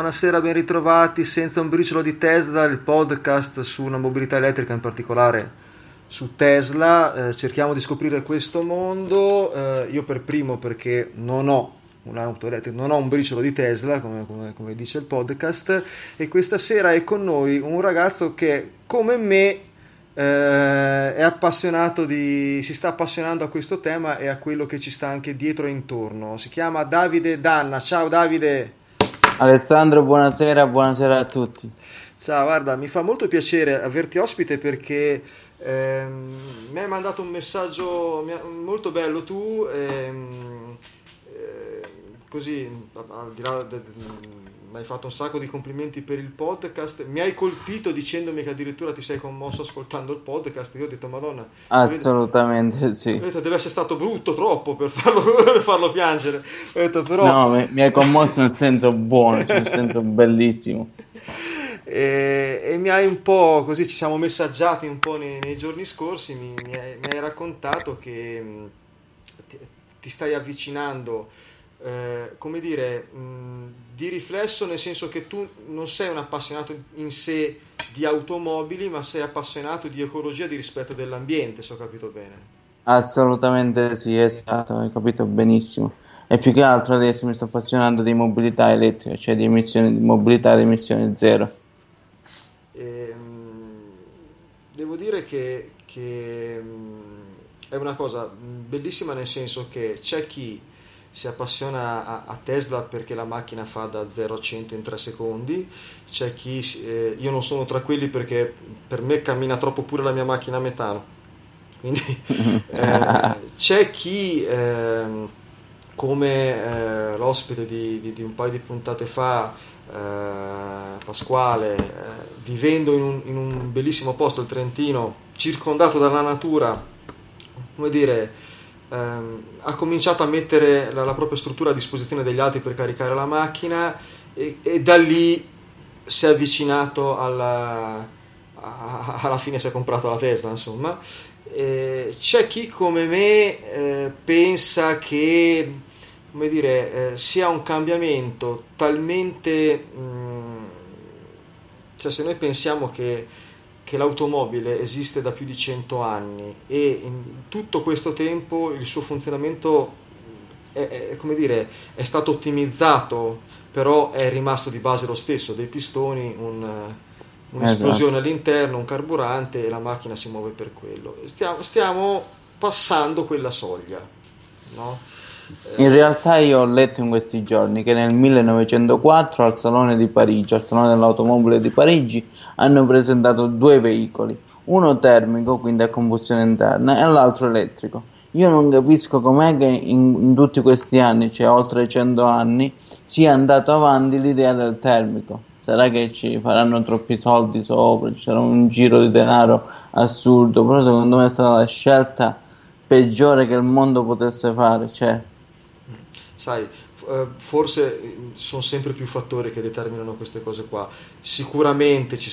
Buonasera, ben ritrovati. Senza un briciolo di Tesla, il podcast su una mobilità elettrica, in particolare su Tesla. Eh, cerchiamo di scoprire questo mondo. Eh, io per primo, perché non ho un'auto elettrica, non ho un briciolo di Tesla, come, come, come, dice il podcast. E questa sera è con noi un ragazzo che, come me, eh, è appassionato di, si sta appassionando a questo tema e a quello che ci sta anche dietro e intorno. Si chiama Davide Danna. Ciao Davide. Alessandro, buonasera, buonasera a tutti. Ciao, guarda, mi fa molto piacere averti ospite perché ehm, mi hai mandato un messaggio molto bello tu, ehm, eh, così, al di là de, mi hai fatto un sacco di complimenti per il podcast, mi hai colpito dicendomi che addirittura ti sei commosso ascoltando il podcast, io ho detto madonna. Assolutamente vede, sì. Detto, deve essere stato brutto troppo per farlo, per farlo piangere. Detto, però... No, mi, mi hai commosso nel senso buono, cioè nel senso bellissimo. E, e, mi hai un po' così ci siamo messaggiati un po' nei, nei giorni scorsi mi, mi, hai, mi, hai, raccontato che mh, ti, ti, stai avvicinando eh, come dire mh, di riflesso nel senso che tu non sei un appassionato in sé di automobili ma sei appassionato di ecologia e di rispetto dell'ambiente se ho capito bene. Assolutamente sì esatto hai capito benissimo. E più che altro adesso mi sto appassionando di mobilità elettrica cioè di emissioni di mobilità di emissione zero. Devo dire che, che è una cosa bellissima nel senso che c'è chi si appassiona a, a, Tesla perché la macchina fa da 0 a 100 in 3 secondi, c'è chi, eh, io non sono tra quelli perché per me cammina troppo pure la mia macchina a metano, quindi eh, c'è chi eh, come l'ospite di, di, di, un paio di puntate fa, eh, Pasquale, eh, vivendo in un, in un bellissimo posto, il Trentino, circondato dalla natura, come dire, ehm, ha cominciato a mettere la, la, propria struttura a disposizione degli altri per caricare la macchina e, e da lì si è avvicinato alla, a, alla fine si è comprato la Tesla insomma. Eh, c'è chi come me eh, pensa che come dire, eh, sia un cambiamento talmente mh, mm, cioè se noi pensiamo che che l'automobile esiste da più di 100 anni e in tutto questo tempo il suo funzionamento è, è, come dire, è stato ottimizzato, però è rimasto di base lo stesso, dei pistoni, un, un'esplosione esatto. all'interno, un carburante e la macchina si muove per quello. Stiamo, stiamo passando quella soglia. No? In realtà io ho letto in questi giorni che nel 1904 al Salone di Parigi, al Salone dell'Automobile di Parigi, hanno presentato due veicoli, uno termico, quindi a combustione interna, e l'altro elettrico. Io non capisco com'è che in, in tutti questi anni, cioè oltre 100 anni, sia andato avanti l'idea del termico. Sarà che ci faranno troppi soldi sopra, ci sarà un giro di denaro assurdo, però secondo me è stata la scelta peggiore che il mondo potesse fare. Cioè, sai, eh, forse sono sempre più fattori che determinano queste cose qua. Sicuramente ci,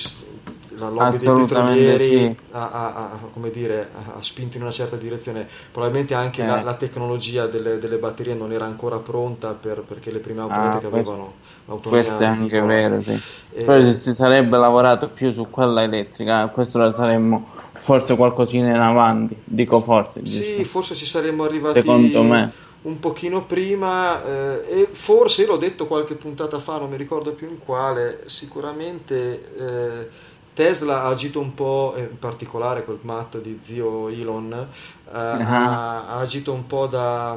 la lobby dei petrolieri sì. ha, ha, ha, dire, ha, spinto in una certa direzione. Probabilmente anche eh. la, la, tecnologia delle, delle, batterie non era ancora pronta per, perché le prime auto ah, elettriche avevano l'autonomia. Questo è anche vero, sì. E... Poi se si sarebbe lavorato più su quella elettrica, questo la saremmo forse qualcosina in avanti, dico forse. Sì, forse ci saremmo arrivati secondo me un pochino prima eh, e forse l'ho detto qualche puntata fa, non mi ricordo più in quale, sicuramente eh, Tesla ha agito un po', in particolare quel matto di zio Elon, eh, uh-huh. ha, ha, agito un po' da,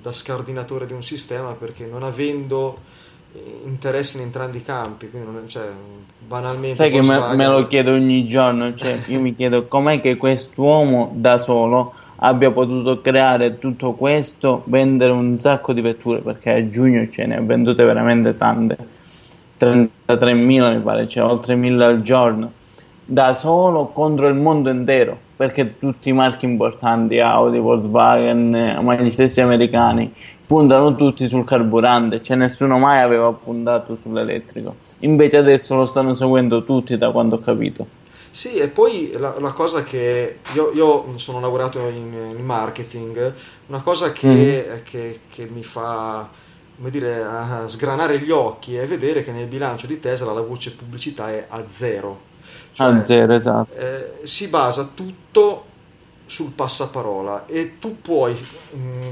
da scardinatore di un sistema perché non avendo interessi in entrambi i campi, quindi non cioè, banalmente... Sai che me, me, lo chiedo ogni giorno, cioè, io mi chiedo com'è che quest'uomo da solo abbia potuto creare tutto questo, vendere un sacco di vetture, perché a giugno ce ne ha vendute veramente tante, 33.000 mi pare, cioè oltre 1.000 al giorno, da solo contro il mondo intero, perché tutti i marchi importanti, Audi, Volkswagen, ma gli stessi americani, puntano tutti sul carburante, cioè nessuno mai aveva puntato sull'elettrico. Invece adesso lo stanno seguendo tutti da quanto ho capito. Sì, e poi la, la cosa che io, io, sono lavorato in, in, marketing, una cosa che, mm. che, che mi fa come dire, sgranare gli occhi è vedere che nel bilancio di Tesla la voce pubblicità è a zero. Cioè, a zero, esatto. Eh, si basa tutto sul passaparola e tu puoi mh, mm,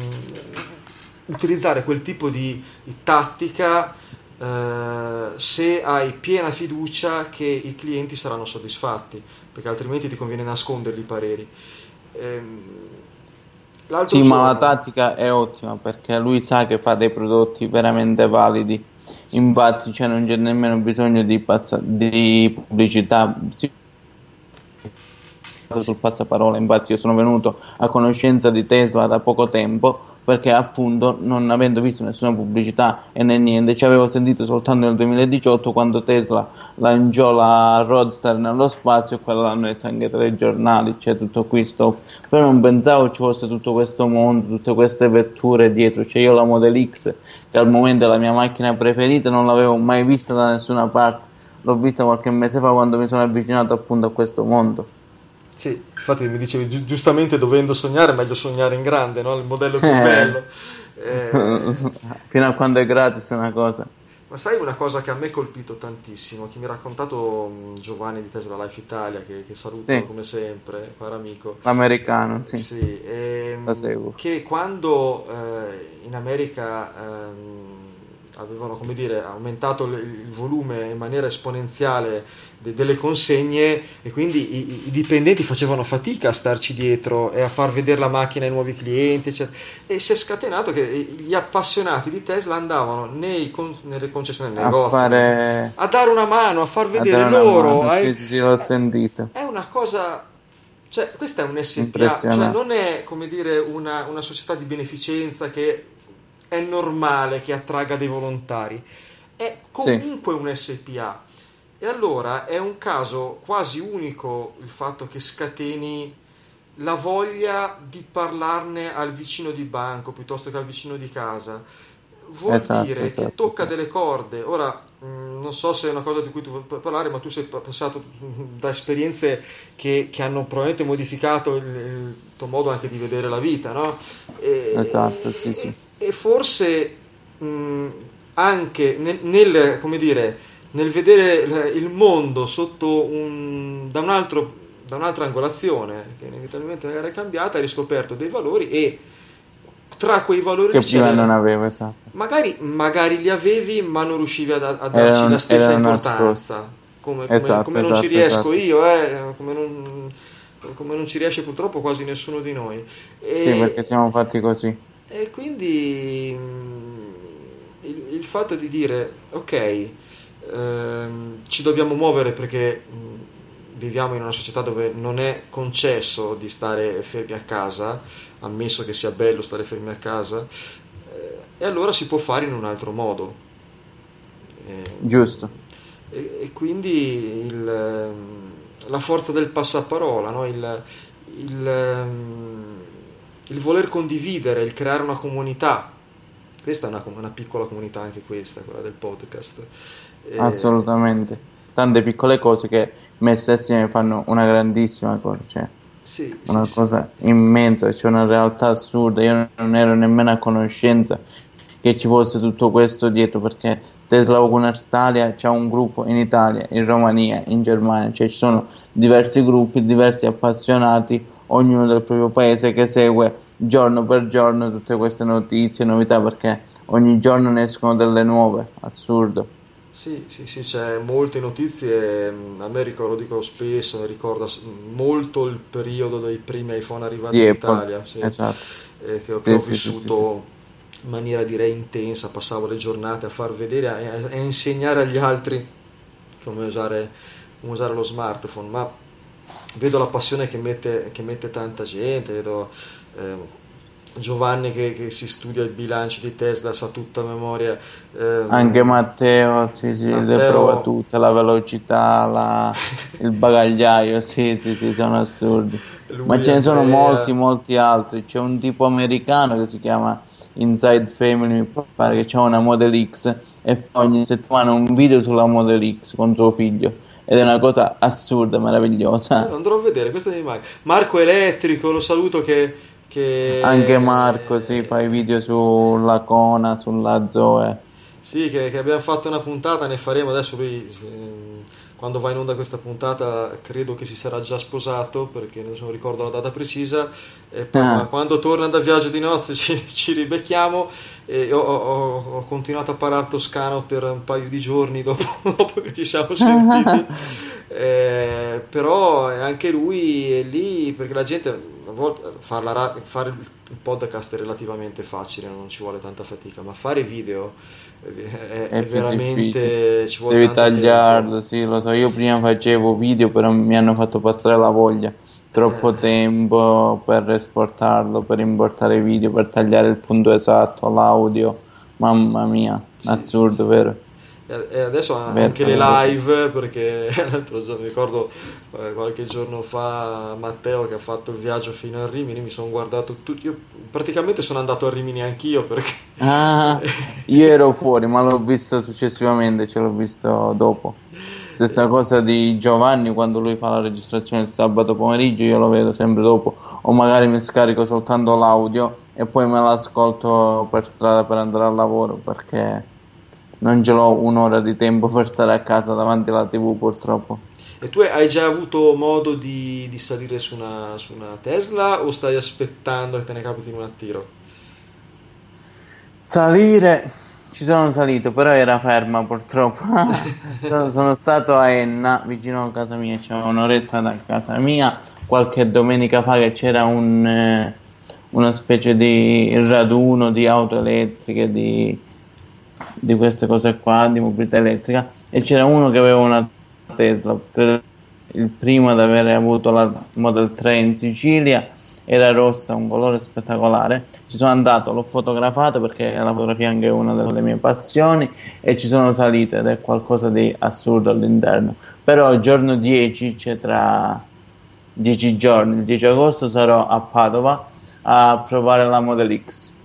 utilizzare quel tipo di, di tattica eh, se hai piena fiducia che i clienti saranno soddisfatti, perché altrimenti ti conviene nasconderli i pareri. Ehm, sì, giorno... ma la tattica è ottima perché lui sa che fa dei prodotti veramente validi. Infatti, cioè, non c'è nemmeno bisogno di, passa- di pubblicità. Sì sul passaparola. Infatti, io sono venuto a conoscenza di Tesla da poco tempo perché appunto non avendo visto nessuna pubblicità e né niente ci avevo sentito soltanto nel 2018 quando Tesla lanciò la Roadster nello spazio e quello l'hanno detto anche tra i giornali c'è tutto qui stuff. Però non pensavo ci fosse tutto questo mondo tutte queste vetture dietro. Cioè io la Model X che al momento è la mia macchina preferita non l'avevo mai vista da nessuna parte. L'ho vista qualche mese fa quando mi sono avvicinato appunto a questo mondo sì, infatti mi dicevi gi- giustamente dovendo sognare, meglio sognare in grande, no? Il modello più eh. bello. Eh. Fino a quando è gratis è una cosa. Ma sai una cosa che a me ha colpito tantissimo, che mi ha raccontato mm, Giovanni di Tesla Life Italia, che, che saluto sì. come sempre, caro amico. L'americano, sì. sì ehm, che quando eh, in America ehm, avevano, come dire, aumentato il, volume in maniera esponenziale de- delle consegne e quindi i-, i, dipendenti facevano fatica a starci dietro e a far vedere la macchina ai nuovi clienti eccetera. e si è scatenato che gli appassionati di Tesla andavano con- nelle concessionarie nei negozi fare... a dare una mano a far vedere loro mano, a... sì, l'ho sentito è una cosa cioè, questa è un SPA, cioè non è come dire una, una società di beneficenza che è normale che attragga dei volontari, è comunque sì. un SPA. E allora è un caso quasi unico il fatto che scateni la voglia di parlarne al vicino di banco piuttosto che al vicino di casa. Vuol esatto, dire esatto. che tocca delle corde. Ora, mm, non so se è una cosa di cui tu vuoi parlare, ma tu sei passato da esperienze che, che hanno probabilmente modificato il, il, tuo modo anche di vedere la vita, no? E, esatto, sì, sì. E forse mh, anche nel, nel, come dire, nel vedere il mondo sotto un, da, un altro, da un'altra angolazione, che inevitabilmente era cambiata, hai riscoperto dei valori e tra quei valori che prima non avevo, esatto. Magari, magari, li avevi, ma non riuscivi a, a darci erano, la stessa importanza. Come, come, esatto, come esatto, non ci riesco esatto. io, eh, come, non, come non ci riesce purtroppo quasi nessuno di noi. E, sì, perché siamo fatti così. E quindi mm, il, il fatto di dire ok, ehm, ci dobbiamo muovere perché mm, viviamo in una società dove non è concesso di stare fermi a casa, ammesso che sia bello stare fermi a casa, eh, e allora si può fare in un altro modo. Eh, Giusto. E, e quindi il, ehm, la forza del passaparola, no? il, il ehm, il voler condividere, il creare una comunità. Questa è una, una piccola comunità anche questa, quella del podcast. E... Assolutamente. Tante piccole cose che messe assieme fanno una grandissima cosa. Cioè, sì, una sì, cosa sì. immensa, c'è una realtà assurda. Io non ero nemmeno a conoscenza che ci fosse tutto questo dietro perché Tesla Ocular Stalia c'è un gruppo in Italia, in Romania, in Germania, cioè ci sono diversi gruppi, diversi appassionati ognuno del proprio paese che segue giorno per giorno tutte queste notizie, novità, perché ogni giorno ne escono delle nuove, assurdo. Sì, sì, sì, c'è molte notizie, a me ricordo, lo dico spesso, mi ricorda molto il periodo dei primi iPhone arrivati in Italia, sì, esatto. eh, che, che ho vissuto in maniera direi intensa, passavo le giornate a far vedere, a, a insegnare agli altri come usare, come usare lo smartphone, ma vedo la passione che mette, che mette tanta gente, vedo... Eh, Giovanni che, che, si studia i bilanci di Tesla, sa tutta memoria. Eh, Anche Matteo, sì, sì, Matteo... le prova tutte, la velocità, la... il bagagliaio, sì, sì, sì, sono assurdi. Lui Ma ce ne sono molti, molti altri. C'è un tipo americano che si chiama Inside Family, mi pare che c'è una Model X e fa ogni settimana un video sulla Model X con suo figlio ed è una cosa assurda, meravigliosa. Eh, andrò a vedere, questo mi manca. Marco Elettrico, lo saluto che che... Anche Marco, sì, fai video sulla Cona, sulla Zoe. Sì, che, che, abbiamo fatto una puntata, ne faremo adesso lui, quando va in onda questa puntata, credo che si sarà già sposato, perché non ricordo la data precisa, poi ah. quando torna da viaggio di nozze ci, ci ribecchiamo e ho, ho, ho, continuato a parlare toscano per un paio di giorni dopo, dopo che ci siamo sentiti. eh, però anche lui è lì perché la gente a volte farla, fare il podcast è relativamente facile, non ci vuole tanta fatica, ma fare video è, è, è veramente ci vuole devi tagliarlo, sì, lo so. Io prima facevo video, però mi hanno fatto passare la voglia troppo eh. tempo per esportarlo, per importare video, per tagliare il punto esatto, l'audio. Mamma mia, sì, assurdo, sì. vero? E adesso anche le live, perché l'altro giorno, mi ricordo eh, qualche giorno fa Matteo che ha fatto il viaggio fino a Rimini, mi sono guardato tutti, io praticamente sono andato a Rimini anch'io perché... Ah, io ero fuori, ma l'ho visto successivamente, ce l'ho visto dopo. Stessa cosa di Giovanni quando lui fa la registrazione il sabato pomeriggio, io lo vedo sempre dopo, o magari mi scarico soltanto l'audio e poi me l'ascolto per strada per andare al lavoro perché non ce l'ho un'ora di tempo per stare a casa davanti alla tv purtroppo. E tu hai già avuto modo di, di salire su una, su una, Tesla o stai aspettando che te ne capiti un attiro? Salire, ci sono salito, però era ferma purtroppo. sono, sono, stato a Enna, vicino a casa mia, c'è un'oretta da casa mia. Qualche domenica fa che c'era un, eh, una specie di raduno di auto elettriche, di di queste cose qua di mobilità elettrica e c'era uno che aveva una Tesla il primo ad avere avuto la Model 3 in Sicilia era rossa, un colore spettacolare. Ci sono andato, l'ho fotografato perché la fotografia è anche una delle mie passioni e ci sono salite ed è qualcosa di assurdo all'interno. Però il giorno 10, cioè tra 10 giorni, il 10 agosto sarò a Padova a provare la Model X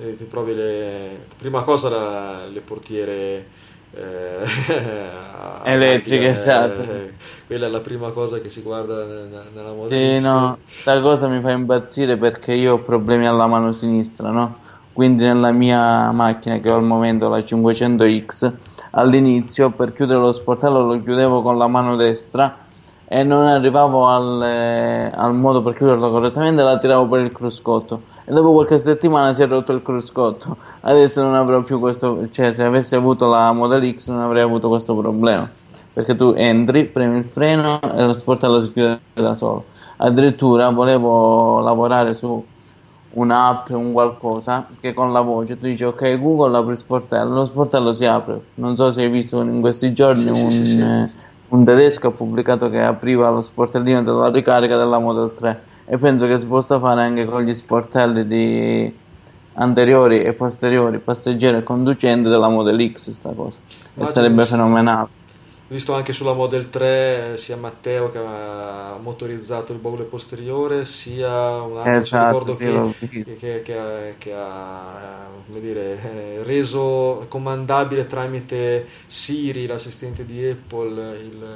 eh, ti provi le... prima cosa la, le portiere eh, elettriche, eh, esatto. Eh, quella è la prima cosa che si guarda nella, nella moto. Sì, no, questa cosa mi fa impazzire perché io ho problemi alla mano sinistra, no? Quindi nella mia macchina che ho al momento la 500X, all'inizio per chiudere lo sportello lo chiudevo con la mano destra e non arrivavo al, eh, al modo per chiuderlo correttamente, la tiravo per il cruscotto e dopo qualche settimana si è rotto il cruscotto. Adesso non avrò più questo, cioè se avessi avuto la Model X non avrei avuto questo problema. Perché tu entri, premi il freno e lo sportello si chiude da solo. Addirittura volevo lavorare su un'app, un qualcosa che con la voce tu dici ok Google apri il sportello, lo sportello si apre. Non so se hai visto in questi giorni sì, un, sì, sì, un tedesco ha pubblicato che apriva lo sportellino della ricarica della Model 3 e penso che si possa fare anche con gli sportelli di anteriori e posteriori passeggero e conducente della Model X sta cosa. E sarebbe fenomenale visto anche sulla Model 3 sia Matteo che ha motorizzato il baule posteriore sia un altro esatto, sì, che, che, che, ha, che ha dire, eh, reso comandabile tramite Siri l'assistente di Apple il,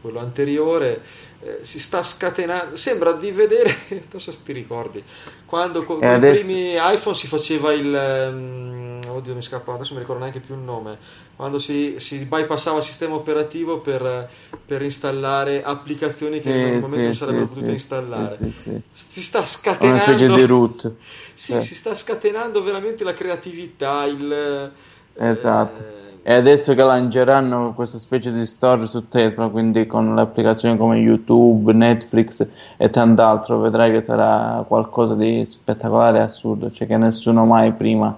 quello anteriore. Eh, si sta scatenando sembra di vedere non so se ti ricordi quando con, eh, i primi iPhone si faceva il um, oddio mi scappa, adesso mi ricordo neanche più il nome, quando si, si bypassava il sistema operativo per, per installare applicazioni Sì, che in quel momento sì, non sarebbero sì, potute installare. Si sta Una scatenando... specie di root. Sì, Sì. si sta scatenando veramente la creatività, il... Esatto. eh, E adesso che lanceranno questa specie di store su Tesla, quindi con le applicazioni come YouTube, Netflix e tant'altro, vedrai che sarà qualcosa di spettacolare e assurdo, cioè che nessuno mai prima,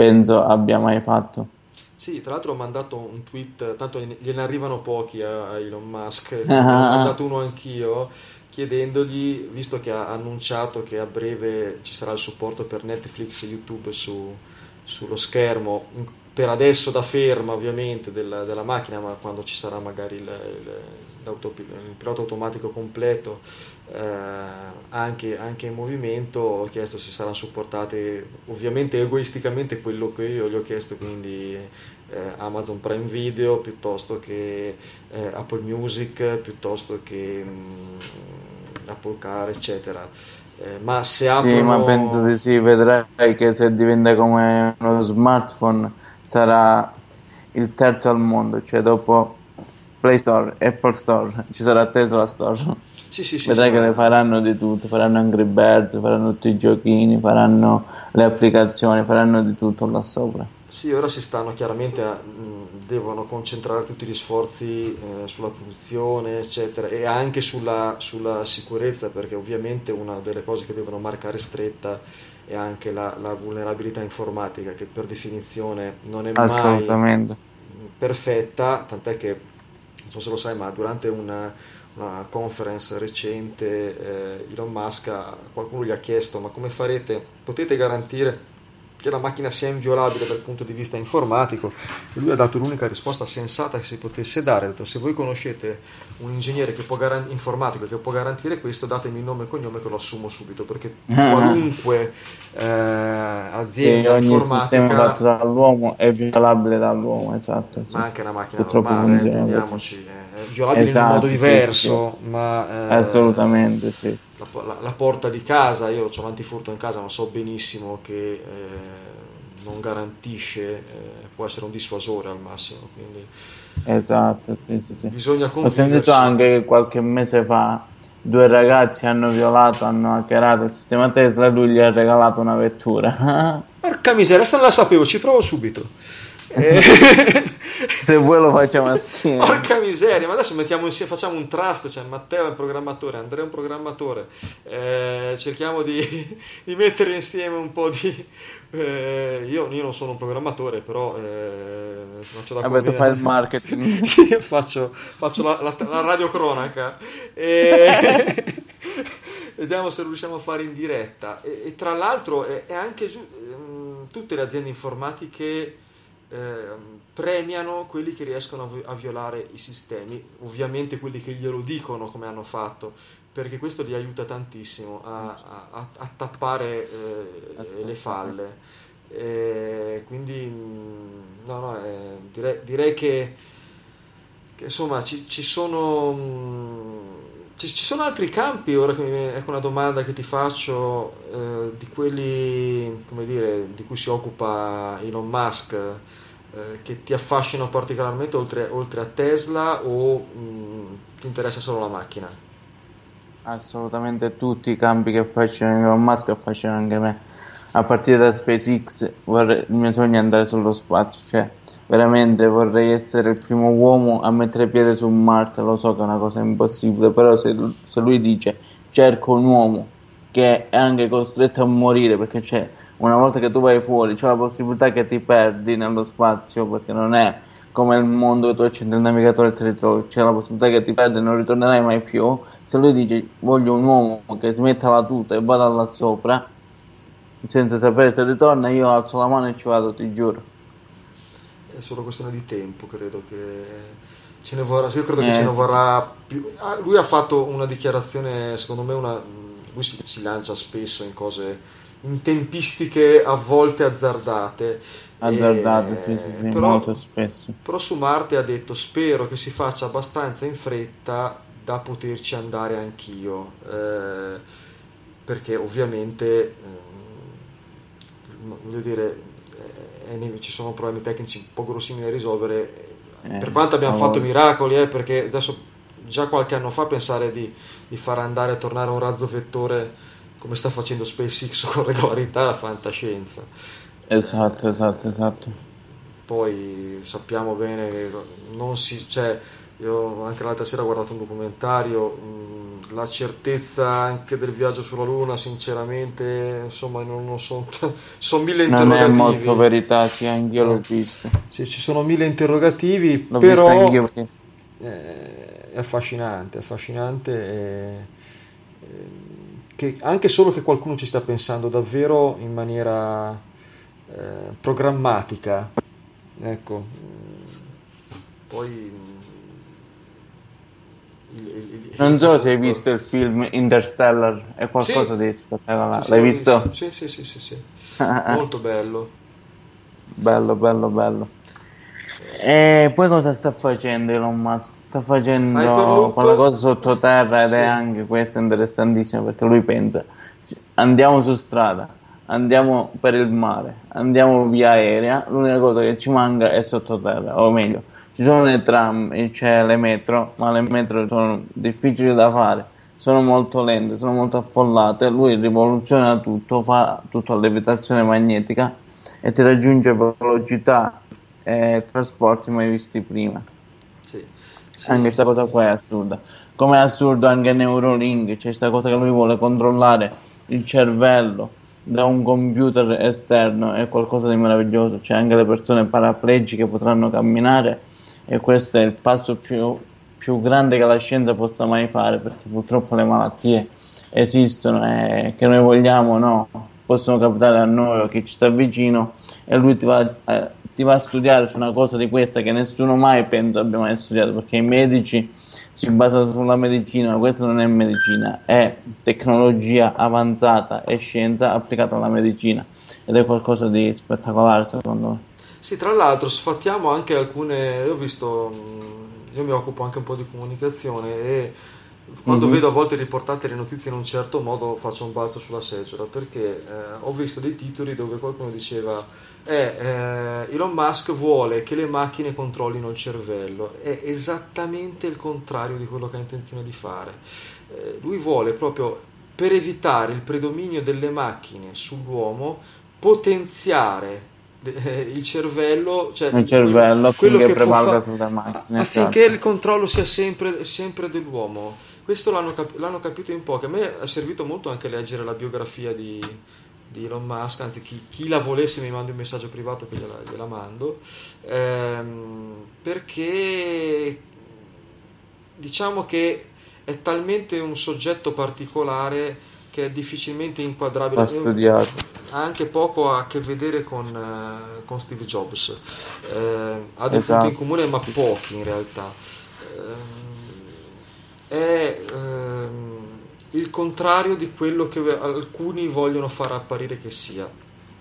penso, abbia mai fatto. Sì, tra l'altro ho mandato un tweet, tanto gliene arrivano pochi a Elon Musk, ne ho mandato uno anch'io, chiedendogli, visto che ha annunciato che a breve ci sarà il supporto per Netflix e YouTube su- sullo schermo, per adesso da ferma ovviamente della, della macchina, ma quando ci sarà magari il, il- il pilota automatico completo, eh, anche, anche in movimento, ho chiesto se saranno supportate, ovviamente egoisticamente quello che io gli ho chiesto, quindi eh, Amazon Prime Video piuttosto che eh, Apple Music, piuttosto che mm, Apple Car, eccetera. Eh, ma se Sì, aprono... ma penso di sì, vedrai che se diventa come uno smartphone sarà il terzo al mondo, cioè dopo Play Store, Apple Store, ci sarà Tesla Store. Sì, sì, sì, Vedrai che faranno di tutto, faranno Angry Birds, faranno tutti i giochini, faranno le applicazioni, faranno di tutto là sopra. Sì, ora si stanno chiaramente, a- mh, devono concentrare tutti gli sforzi eh, sulla produzione, eccetera, e anche sulla, sulla sicurezza, perché ovviamente una delle cose che devono marcare stretta è anche la, la vulnerabilità informatica, che per definizione non è mai perfetta, tant'è che, non so se lo sai, ma durante una, una conference recente eh, Elon Musk, a- qualcuno gli ha chiesto, ma come farete, potete garantire che la macchina sia inviolabile dal punto di vista informatico? Lui ha dato l'unica risposta sensata che si potesse dare, ha detto se voi conoscete un ingegnere che può garan- informatico che può garantire questo, datemi il nome e cognome che lo assumo subito, perché qualunque eh, Sì, azienda ogni informatica fatto dall'uomo è violabile dall'uomo, esatto. sì. ma anche una macchina Purtroppo normale, eh, intendiamoci, è violabile Esatto, in un modo sì, diverso, ma eh, Assolutamente sì. La, la- la porta di casa, io ho l'antifurto in casa, ma so benissimo che eh, non garantisce, eh, può essere un dissuasore al massimo, quindi Esatto, sì, sì, sì. bisogna Ho sentito conviverci. anche che qualche mese fa due ragazzi hanno violato, hanno hackerato il sistema Tesla e lui gli ha regalato una vettura. Porca miseria, sta non la sapevo, ci provo subito. Eh, Se vuoi lo facciamo assieme. Porca miseria, ma adesso mettiamo insieme, facciamo un trust, cioè Matteo è un programmatore, Andrea è un programmatore, eh, cerchiamo di, di mettere insieme un po' di... eh, io, io non sono un programmatore, però eh, faccio da Vabbè, tu fai il marketing. sì, io faccio, faccio la, la, la radiocronaca e vediamo se riusciamo a fare in diretta. E, e tra l'altro è, è anche giu- ehm, tutte le aziende informatiche ehm, premiano quelli che riescono a, vi- a violare i sistemi, ovviamente quelli che glielo dicono come hanno fatto, perché questo li aiuta tantissimo a, a- a- tappare eh, le falle. E quindi mh, no, no, eh, direi, direi che, che, insomma ci, ci sono mh, ci, ci sono altri campi ora che mi viene- ecco una domanda che ti faccio eh, di quelli dire di cui si occupa Elon Musk eh, che ti affascinano particolarmente oltre, oltre a Tesla o mh, ti interessa solo la macchina? Assolutamente tutti i campi che affascinano Elon Musk affascinano anche me. A partire da SpaceX, vorrei- il mio sogno è andare sullo spazio, cioè veramente vorrei essere il primo uomo a mettere piede su Marte. Lo so che è una cosa impossibile, però se, se lui dice cerco un uomo che è anche costretto a morire perché c'è una volta che tu vai fuori c'è la possibilità che ti perdi nello spazio perché non è come il mondo che tu accendi il navigatore e ti ritrovi, c'è la possibilità che ti perdi e non ritornerai mai più. Se lui dice voglio un uomo che si metta la tuta e vada là sopra senza sapere se ritorna, io alzo la mano e ci vado, ti giuro. È solo questione di tempo, credo che ce ne vorrà, io credo che Eh, ce ne vorrà più. ah, lui ha fatto una dichiarazione, secondo me, una, lui si, si lancia spesso in cose, in tempistiche a volte azzardate. Azzardate, E- sì, sì, sì, però, molto spesso. però su Marte ha detto spero che si faccia abbastanza in fretta da poterci andare anch'io, eh, perché ovviamente, ehm, voglio dire, eh, ci sono problemi tecnici un po' grossini da risolvere. Eh, per quanto abbiamo allora. fatto miracoli, eh, perché adesso già qualche anno fa pensare di, di far andare e tornare un razzo vettore come sta facendo SpaceX con regolarità la fantascienza. Esatto, esatto, esatto. Poi sappiamo bene che non si... Cioè, io anche l'altra sera ho guardato un documentario, la certezza anche del viaggio sulla Luna, sinceramente, insomma, non, non sono, sono mille Non è interrogativi. molto verità, sì, anch'io l'ho visto. Sì, ci sono mille interrogativi, L'ho però anch'io perché eh, è affascinante, è affascinante e- e- che anche solo che qualcuno ci sta pensando davvero in maniera eh, programmatica, ecco, mm, poi Non so se hai visto il film Interstellar, è qualcosa Sì. di spettacolare. Sì, sì, L'hai l'ho visto? Sì, sì, sì, sì, sì. molto bello. bello, bello, bello. E poi cosa sta facendo Elon Musk? Sta facendo quella cosa sottoterra ed è anche questo interessantissimo perché lui pensa, andiamo su strada, andiamo per il mare, andiamo via aerea, l'unica cosa che ci manca è sottoterra, o meglio, ci sono le tram, e c'è le metro, ma le metro sono difficili da fare, sono molto lente, sono molto affollate, lui rivoluziona tutto, fa tutto a levitazione magnetica e ti raggiunge velocità e trasporti mai visti prima. Sì. Sì. Anche questa cosa qua è assurda. Come è assurdo anche Neuralink, c'è questa cosa che lui vuole controllare il cervello da un computer esterno, è qualcosa di meraviglioso. C'è anche le persone paraplegiche potranno camminare e questo è il passo più, più grande che la scienza possa mai fare perché purtroppo le malattie esistono e che noi vogliamo no, possono capitare a noi o a chi ci sta vicino e lui ti va, eh, ti va a studiare su una cosa di questa che nessuno mai penso abbia mai studiato perché i medici si basano sulla medicina, ma questa non è medicina, è tecnologia avanzata, è scienza applicata alla medicina ed è qualcosa di spettacolare secondo me. Sì, tra l'altro sfattiamo anche alcune, ho visto, mh, io mi occupo anche un po' di comunicazione e quando Mhm. vedo a volte riportate le notizie in un certo modo faccio un balzo sulla seggiola perché eh, ho visto dei titoli dove qualcuno diceva eh, eh, Elon Musk vuole che le macchine controllino il cervello, è esattamente il contrario di quello che ha intenzione di fare. Eh, lui vuole proprio per evitare il predominio delle macchine sull'uomo potenziare il cervello, cioè Il cervello quello che prevalga fa- sulle macchine, affinché esatto. il controllo sia sempre, sempre dell'uomo. Questo l'hanno, cap- l'hanno capito in pochi. A me è servito molto anche leggere la biografia di, di Elon Musk, anzi chi, chi la volesse mi manda un messaggio privato che gliela, gliela mando, Ehm, perché diciamo che è talmente un soggetto particolare che è difficilmente inquadrabile. Studiato. Ha anche poco a che vedere con, eh, con Steve Jobs. Eh, ha dei Esatto. punti in comune, ma pochi in realtà. Ehm, è ehm, il contrario di quello che alcuni vogliono far apparire che sia.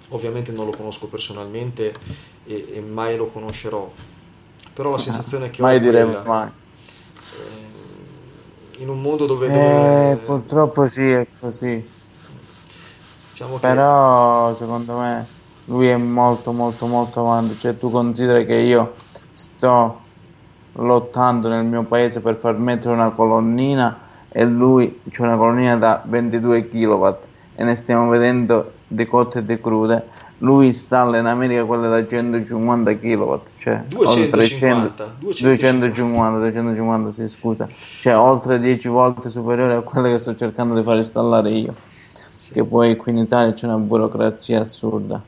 Ovviamente non lo conosco personalmente e, e mai lo conoscerò, però la sensazione che ho Mai è diremo quella. mai. In un mondo dove, Eh, dove- purtroppo sì, è così. diciamo che Però secondo me lui è molto molto molto avanti. Cioè tu consideri che io sto lottando nel mio paese per far mettere una colonnina e lui c'è una colonnina da 22 kW e ne stiamo vedendo di cotte e di crude. Lui installa in America quelle da 150 kW, cioè oltre 250, 250, 250, sì, scusa, cioè oltre 10 volte superiore a quelle che sto cercando di far installare io. Che poi qui in Italia c'è una burocrazia assurda.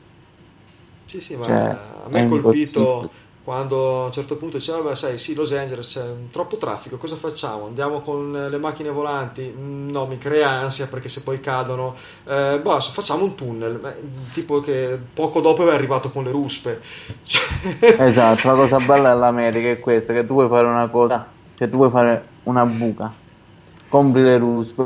Sì, sì, ma Cioè, a me è colpito. Quando a un certo punto diceva, vabbè, sai, sì, Los Angeles c'è troppo traffico, cosa facciamo? Andiamo con le macchine volanti? Mm, No, mi crea ansia perché se poi cadono, eh, boh, facciamo un tunnel, Beh, tipo che poco dopo è arrivato con le ruspe. Cioè- Esatto, la cosa bella dell'America è questa, che tu vuoi fare una cosa, cioè tu vuoi fare una buca, compri le ruspe,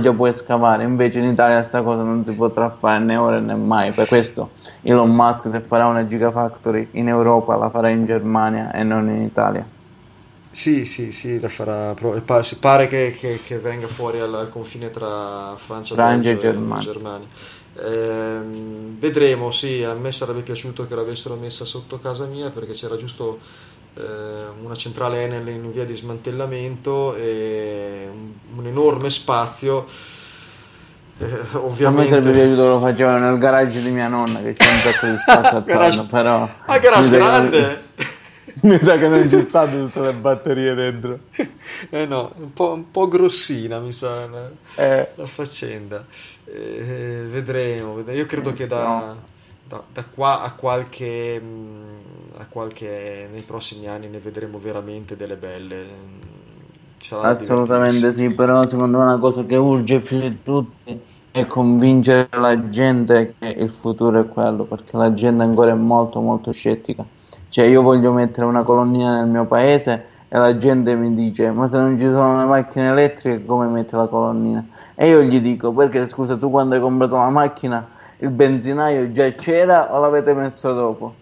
già puoi scavare, invece in Italia sta cosa non si potrà fare né ora né mai, per questo Elon Musk se farà una gigafactory in Europa la farà in Germania e non in Italia. Sì, sì, sì, la farà. pa- si pare che, che- che venga fuori al, al confine tra Francia, Francia e Germania. Germania. Ehm, vedremo, sì, a me sarebbe piaciuto che l'avessero messa sotto casa mia perché c'era giusto eh, una centrale Enel in via di smantellamento e un, enorme spazio. Eh, ovviamente... Sarebbe piaciuto lo facevano nel garage di mia nonna che c'è un sacco di spazio attorno, però... Ah, garage grande! Mi sa che non ci stanno tutte le batterie dentro. Eh no, un po', un po grossina mi sa la, eh. la faccenda. Eh, vedremo, vedremo, Io credo eh, che da, da, da, qua a qualche, mm, a qualche... nei prossimi anni ne vedremo veramente delle belle. Assolutamente sì, però secondo me una cosa che urge più di tutti è convincere la gente che il futuro è quello, perché la gente ancora è molto molto scettica cioè io voglio mettere una colonnina nel mio paese e la gente mi dice ma se non ci sono le macchine elettriche come metti la colonnina? E io gli dico perché scusa tu quando hai comprato la macchina il benzinaio già c'era o l'avete messo dopo?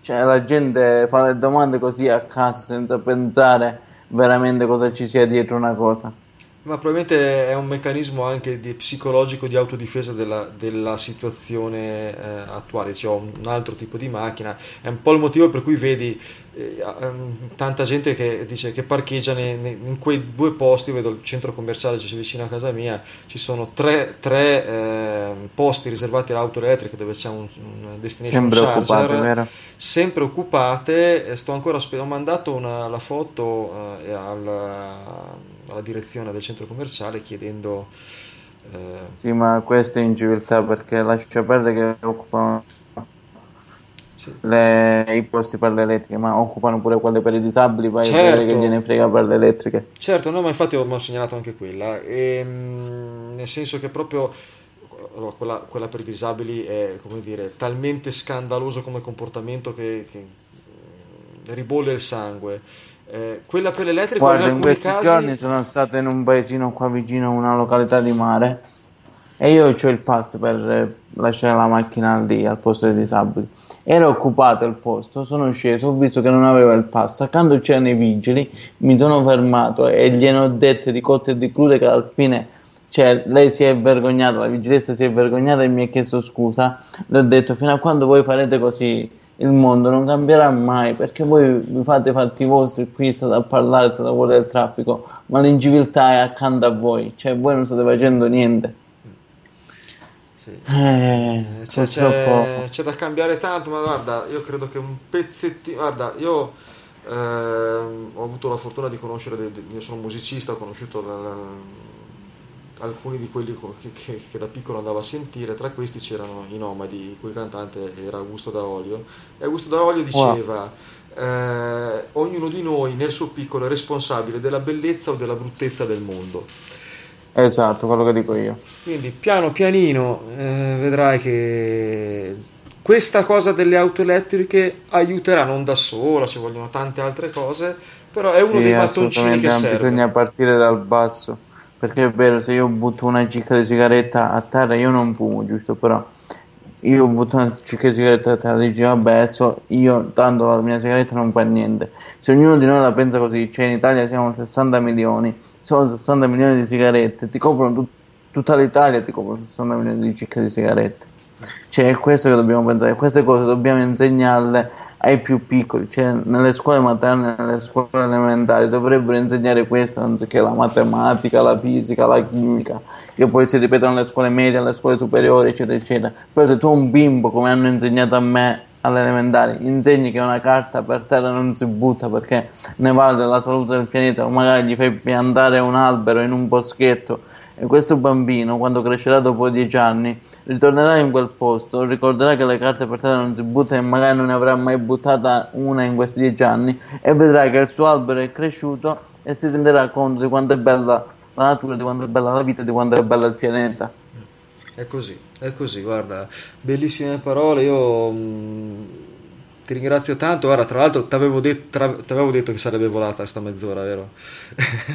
Cioè la gente fa le domande così a caso senza pensare veramente cosa ci sia dietro una cosa. Ma probabilmente è un meccanismo anche di, psicologico di autodifesa della, della situazione eh, attuale, cioè un altro tipo di macchina, è un po' il motivo per cui vedi eh, ehm, tanta gente che dice che parcheggia nei, nei, in quei due posti, vedo il centro commerciale c'è vicino a casa mia, ci sono tre, tre eh, posti riservati all'auto elettrica dove c'è un, un destination sempre charger, occupate, sempre occupate, sto ancora aspettando, ho mandato una, la foto eh, alla direzione del centro commerciale chiedendo... Eh... Sì, ma questo è in civiltà perché lascia perdere che occupano le, i posti per le elettriche, ma occupano pure quelle per i disabili, poi certo. che gliene frega per le elettriche. Certo, no, ma infatti ho, ho segnalato anche quella, e, ehm, nel senso che proprio quella, quella, per i disabili è come dire, talmente scandaloso come comportamento che, che ribolle il sangue. Eh, quella per l'elettrico Guarda, in, in questi casi... giorni sono stato in un paesino qua vicino a una località di mare e io ho il pass per eh, lasciare la macchina lì al posto dei disabili. Era occupato il posto, sono sceso, ho visto che non aveva il pass. Accanto c'erano i vigili, mi sono fermato e gliene ho dette di cotte e di crude che al fine cioè, lei si è vergognata, la vigilessa si è vergognata e mi ha chiesto scusa. Le ho detto fino a quando voi farete così il mondo non cambierà mai perché voi vi fate i fatti vostri qui state a parlare state a guardare il traffico ma l'inciviltà è accanto a voi cioè voi non state facendo niente sì. eh, c'è, c'è, c'è, da cambiare tanto ma guarda io credo che un pezzettino guarda io eh, ho avuto la fortuna di conoscere io sono musicista ho conosciuto la, la, alcuni di quelli che, che, che, da piccolo andavo a sentire, tra questi c'erano i Nomadi, il cui cantante era Augusto D'Aolio, e Augusto D'Aolio diceva wow. eh, ognuno di noi nel suo piccolo è responsabile della bellezza o della bruttezza del mondo. Esatto, quello che dico io. Quindi piano pianino eh, vedrai che questa cosa delle auto elettriche aiuterà non da sola, ci vogliono tante altre cose, però è uno sì, dei mattoncini che serve. Bisogna partire dal basso perché è vero, se io butto una cicca di sigaretta a terra, io non fumo, giusto? Però io butto una cicca di sigaretta a terra, dici vabbè, adesso io tanto la mia sigaretta non fa niente. Se ognuno di noi la pensa così, cioè in Italia siamo 60 milioni, sono 60 milioni di sigarette, ti coprono tut- tutta l'Italia, ti coprono 60 milioni di cicche di sigarette. Cioè è questo che dobbiamo pensare, queste cose dobbiamo insegnarle ai più piccoli, cioè nelle scuole materne, nelle scuole elementari dovrebbero insegnare questo anziché la matematica, la fisica, la chimica, che poi si ripetono nelle scuole medie, alle scuole superiori, eccetera, eccetera. Però se tu un bimbo, come hanno insegnato a me alle elementari, insegni che una carta per terra non si butta perché ne vale della salute del pianeta, o magari gli fai piantare un albero in un boschetto, e questo bambino, quando crescerà dopo dieci anni, ritornerà in quel posto, ricorderà che le carte per terra non si buttano e magari non ne avrà mai buttata una in questi dieci anni e vedrà che il suo albero è cresciuto e si renderà conto di quanto è bella la natura, di quanto è bella la vita, di quanto è bello il pianeta. È così, è così, guarda, bellissime parole, io mh, mm, ti ringrazio tanto, guarda, tra l'altro ti avevo, det- detto che sarebbe volata sta mezz'ora, vero?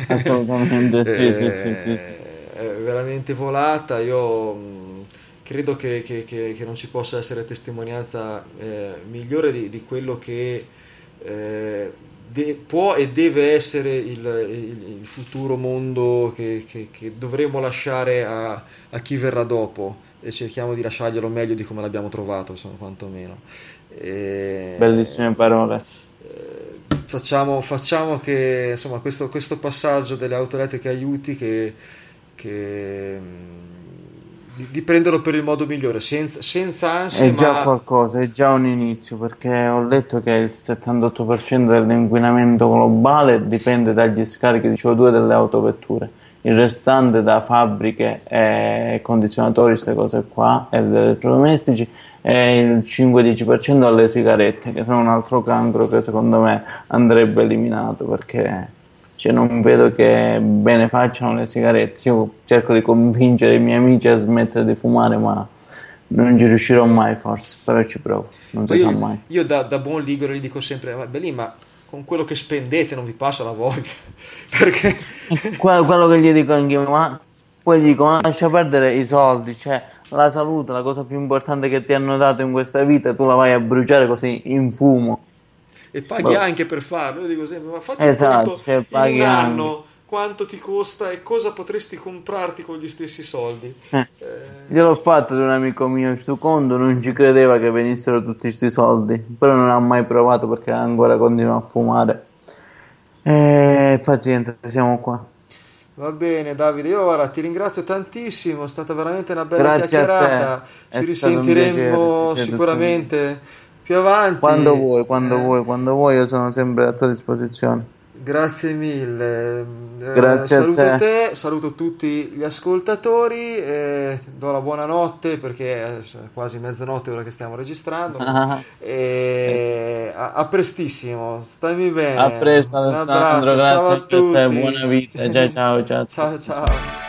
Assolutamente, sì, eh, sì, sì, sì, È veramente volata, io... Credo che, che, che, che, non ci possa essere testimonianza eh, migliore di, di, quello che eh, de, può e deve essere il, il, il futuro mondo che, dovremo lasciare a, a, chi verrà dopo. e cerchiamo di lasciarglielo meglio di come l'abbiamo trovato, insomma, quantomeno. E, Bellissime parole. Eh, facciamo, facciamo, che insomma, questo, questo, passaggio delle auto elettriche aiuti che, che di, di, prenderlo per il modo migliore, senza, senza ansia. È già ma... qualcosa, è già un inizio, perché ho letto che il 78% dell'inquinamento globale dipende dagli scarichi di CO2 delle autovetture il restante da fabbriche e condizionatori, queste cose qua, ed elettrodomestici, e il 5-10% alle sigarette, che sono un altro cancro che secondo me andrebbe eliminato perché cioè, non vedo che bene facciano le sigarette. Io cerco di convincere i miei amici a smettere di fumare, ma non ci riuscirò mai forse, però ci provo, non si sa mai. Io da, da buon ligure gli dico sempre, ma Belì, ma con quello che spendete non vi passa la voglia. Perché... quello, quello, che gli dico anche io, ma poi gli dico, lascia perdere i soldi, cioè la salute, la cosa più importante che ti hanno dato in questa vita, tu la vai a bruciare così in fumo. E paghi Beh. anche per farlo, io dico sempre, ma fatti esatto, cioè, paghi un anno quanto ti costa e cosa potresti comprarti con gli stessi soldi. Eh, eh... Gliel'ho fatto ad un amico mio su conto, non ci credeva che venissero tutti questi soldi, però non ha mai provato perché ancora continua a fumare. E pazienza, siamo qua. Va bene Davide, io ora ti ringrazio tantissimo, è stata veramente una bella Grazie chiacchierata, ci risentiremo sicuramente più avanti. Quando vuoi, quando eh. vuoi, quando vuoi, io sono sempre a tua disposizione. Grazie mille. Eh, Grazie eh, saluto a te. te. saluto tutti gli ascoltatori, eh, do la buonanotte perché è quasi mezzanotte ora che stiamo registrando. Ah. E a, a, prestissimo, stammi bene. A presto Alessandro, grazie ciao a tutti. Te, buona vita, ciao ciao. ciao, ciao. ciao.